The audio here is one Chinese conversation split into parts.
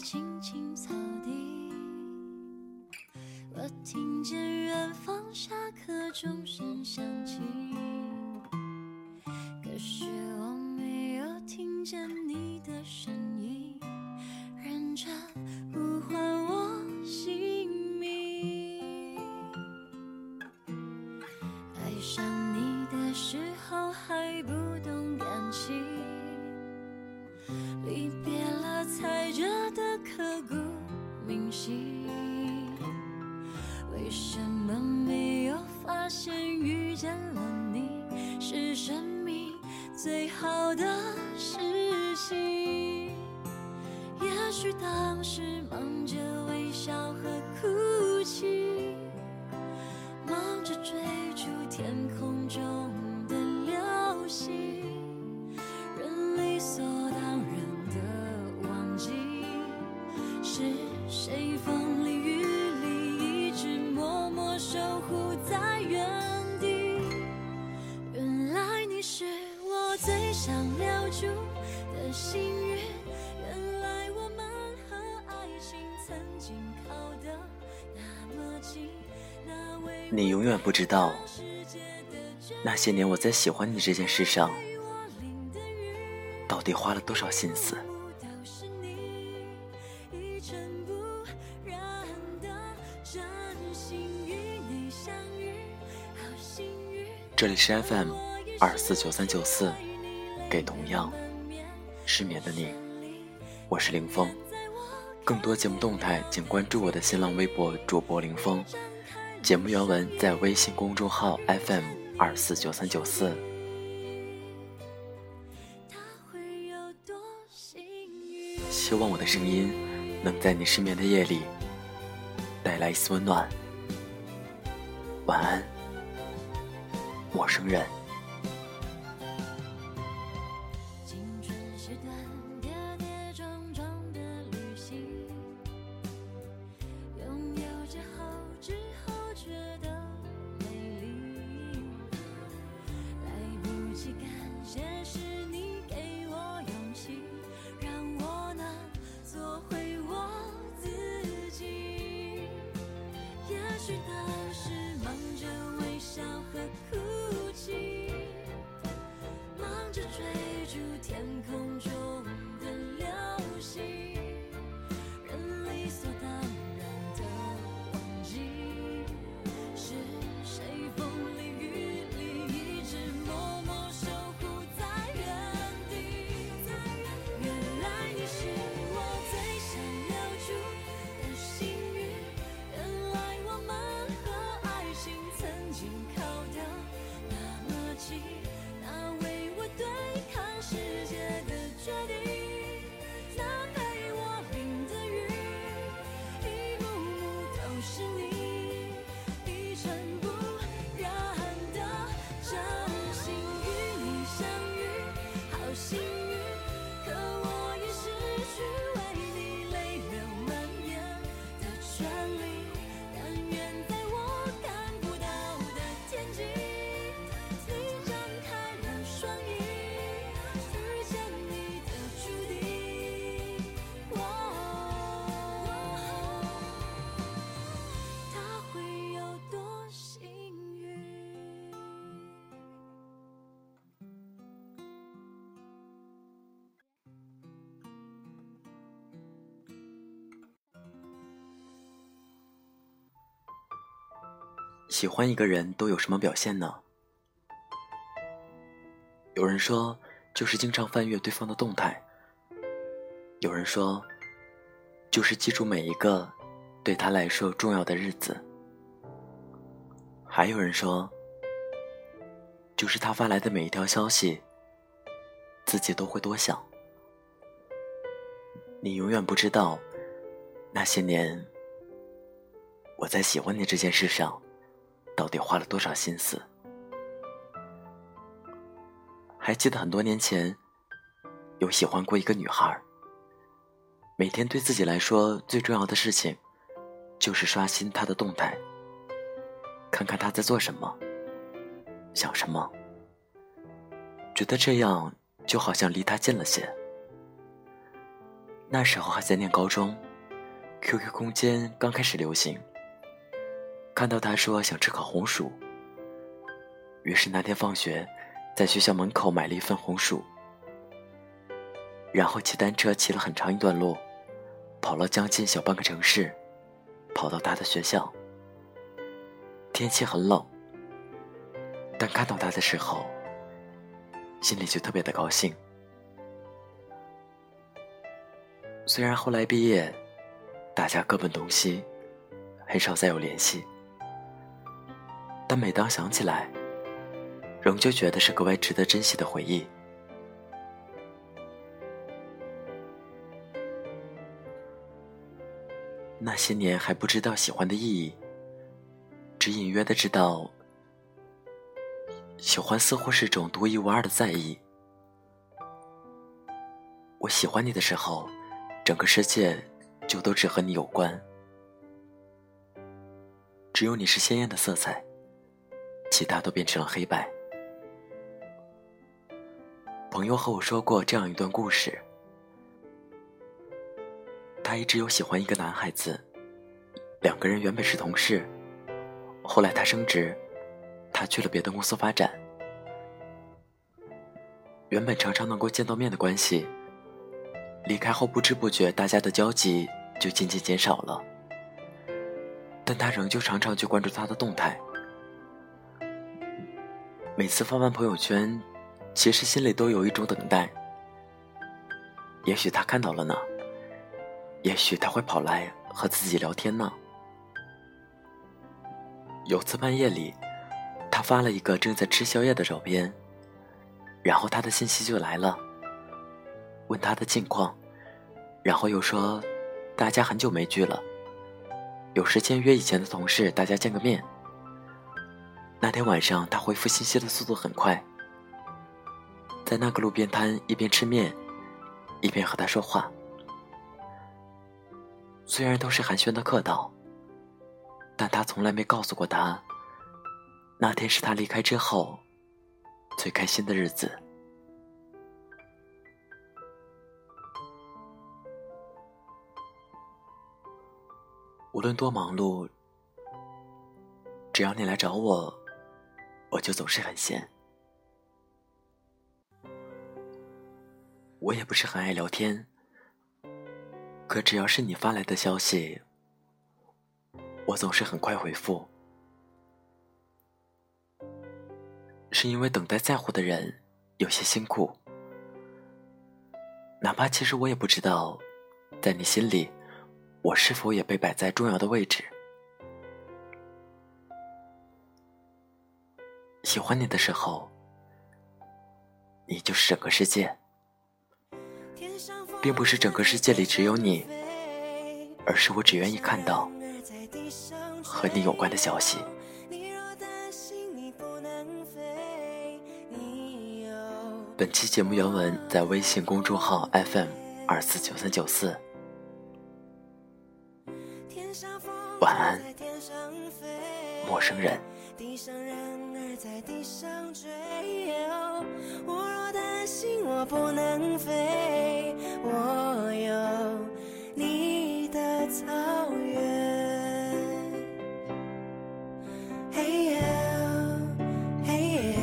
青青草地，我听见远方下课钟声响起，可是最好的事情？也许当时想留住的幸运，原来我们和爱情曾经靠得那么近。那为你永远不知道，那些年我在喜欢你这件事上。到底花了多少心思。这里是 FM 二四九三九四，给同样失眠的你，我是林峰。更多节目动态，请关注我的新浪微博主播林峰。节目原文在微信公众号 FM 二四九三九四。希望我的声音能在你失眠的夜里带来一丝温暖。晚安，陌生人。不及感谢是你给我勇气，让我能做回我自己。也许当时忙着微笑和哭泣。忙着追逐天空中的流星，人理所当然喜欢一个人都有什么表现呢？有人说，就是经常翻阅对方的动态；有人说，就是记住每一个对他来说重要的日子；还有人说，就是他发来的每一条消息，自己都会多想。你永远不知道，那些年我在喜欢你这件事上。到底花了多少心思？还记得很多年前，有喜欢过一个女孩。每天对自己来说最重要的事情，就是刷新她的动态，看看她在做什么，想什么。觉得这样就好像离她近了些。那时候还在念高中，QQ 空间刚开始流行。看到他说想吃烤红薯，于是那天放学，在学校门口买了一份红薯，然后骑单车骑了很长一段路，跑了将近小半个城市，跑到他的学校。天气很冷，但看到他的时候，心里就特别的高兴。虽然后来毕业，大家各奔东西，很少再有联系。但每当想起来，仍旧觉得是格外值得珍惜的回忆。那些年还不知道喜欢的意义，只隐约的知道，喜欢似乎是种独一无二的在意。我喜欢你的时候，整个世界就都只和你有关，只有你是鲜艳的色彩。其他都变成了黑白。朋友和我说过这样一段故事：他一直有喜欢一个男孩子，两个人原本是同事，后来他升职，他去了别的公司发展。原本常常能够见到面的关系，离开后不知不觉大家的交集就渐渐减少了。但他仍旧常常去关注他的动态。每次发完朋友圈，其实心里都有一种等待。也许他看到了呢，也许他会跑来和自己聊天呢。有次半夜里，他发了一个正在吃宵夜的照片，然后他的信息就来了，问他的近况，然后又说大家很久没聚了，有时间约以前的同事大家见个面。那天晚上，他回复信息的速度很快，在那个路边摊一边吃面，一边和他说话。虽然都是寒暄的客套，但他从来没告诉过他，那天是他离开之后最开心的日子。无论多忙碌，只要你来找我。我就总是很闲，我也不是很爱聊天，可只要是你发来的消息，我总是很快回复。是因为等待在乎的人有些辛苦，哪怕其实我也不知道，在你心里，我是否也被摆在重要的位置。喜欢你的时候，你就是整个世界，并不是整个世界里只有你，而是我只愿意看到和你有关的消息。本期节目原文在微信公众号 FM 二四九三九四。晚安，陌生人。在地上追，我若担心我不能飞，我有你的草原。嘿耶，嘿耶，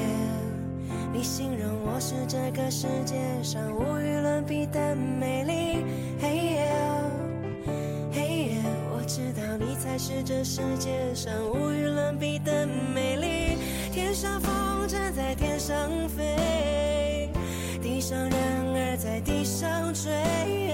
你形容我是这个世界上无与伦比的美丽。嘿耶，嘿耶，我知道你才是这世界上无与伦比。上风筝在天上飞，地上人儿在地上追。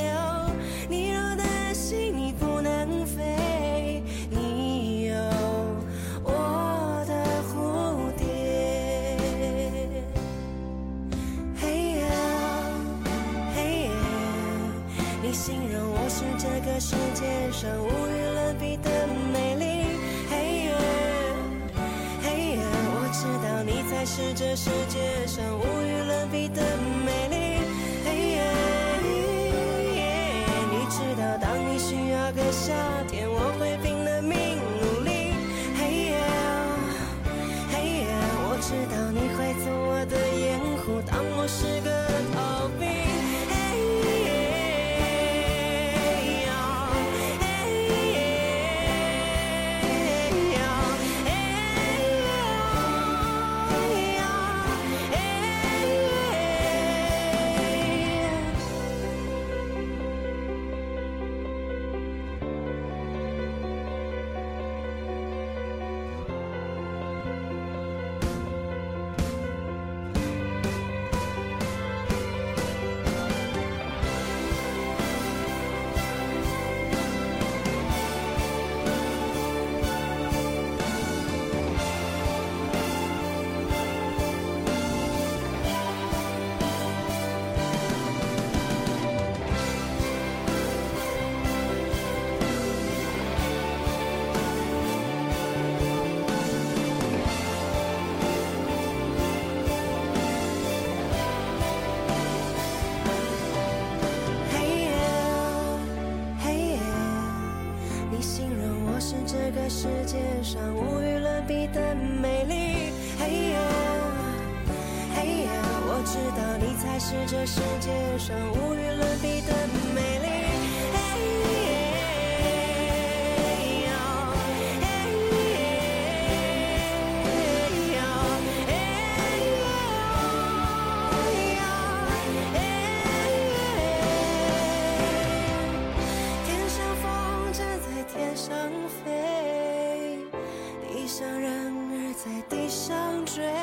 是这世界上无与伦比的美丽。你知道，当你需要个夏天，我还是这世界上无与伦比的美丽。天上风筝在天上飞，地上人儿在地上追。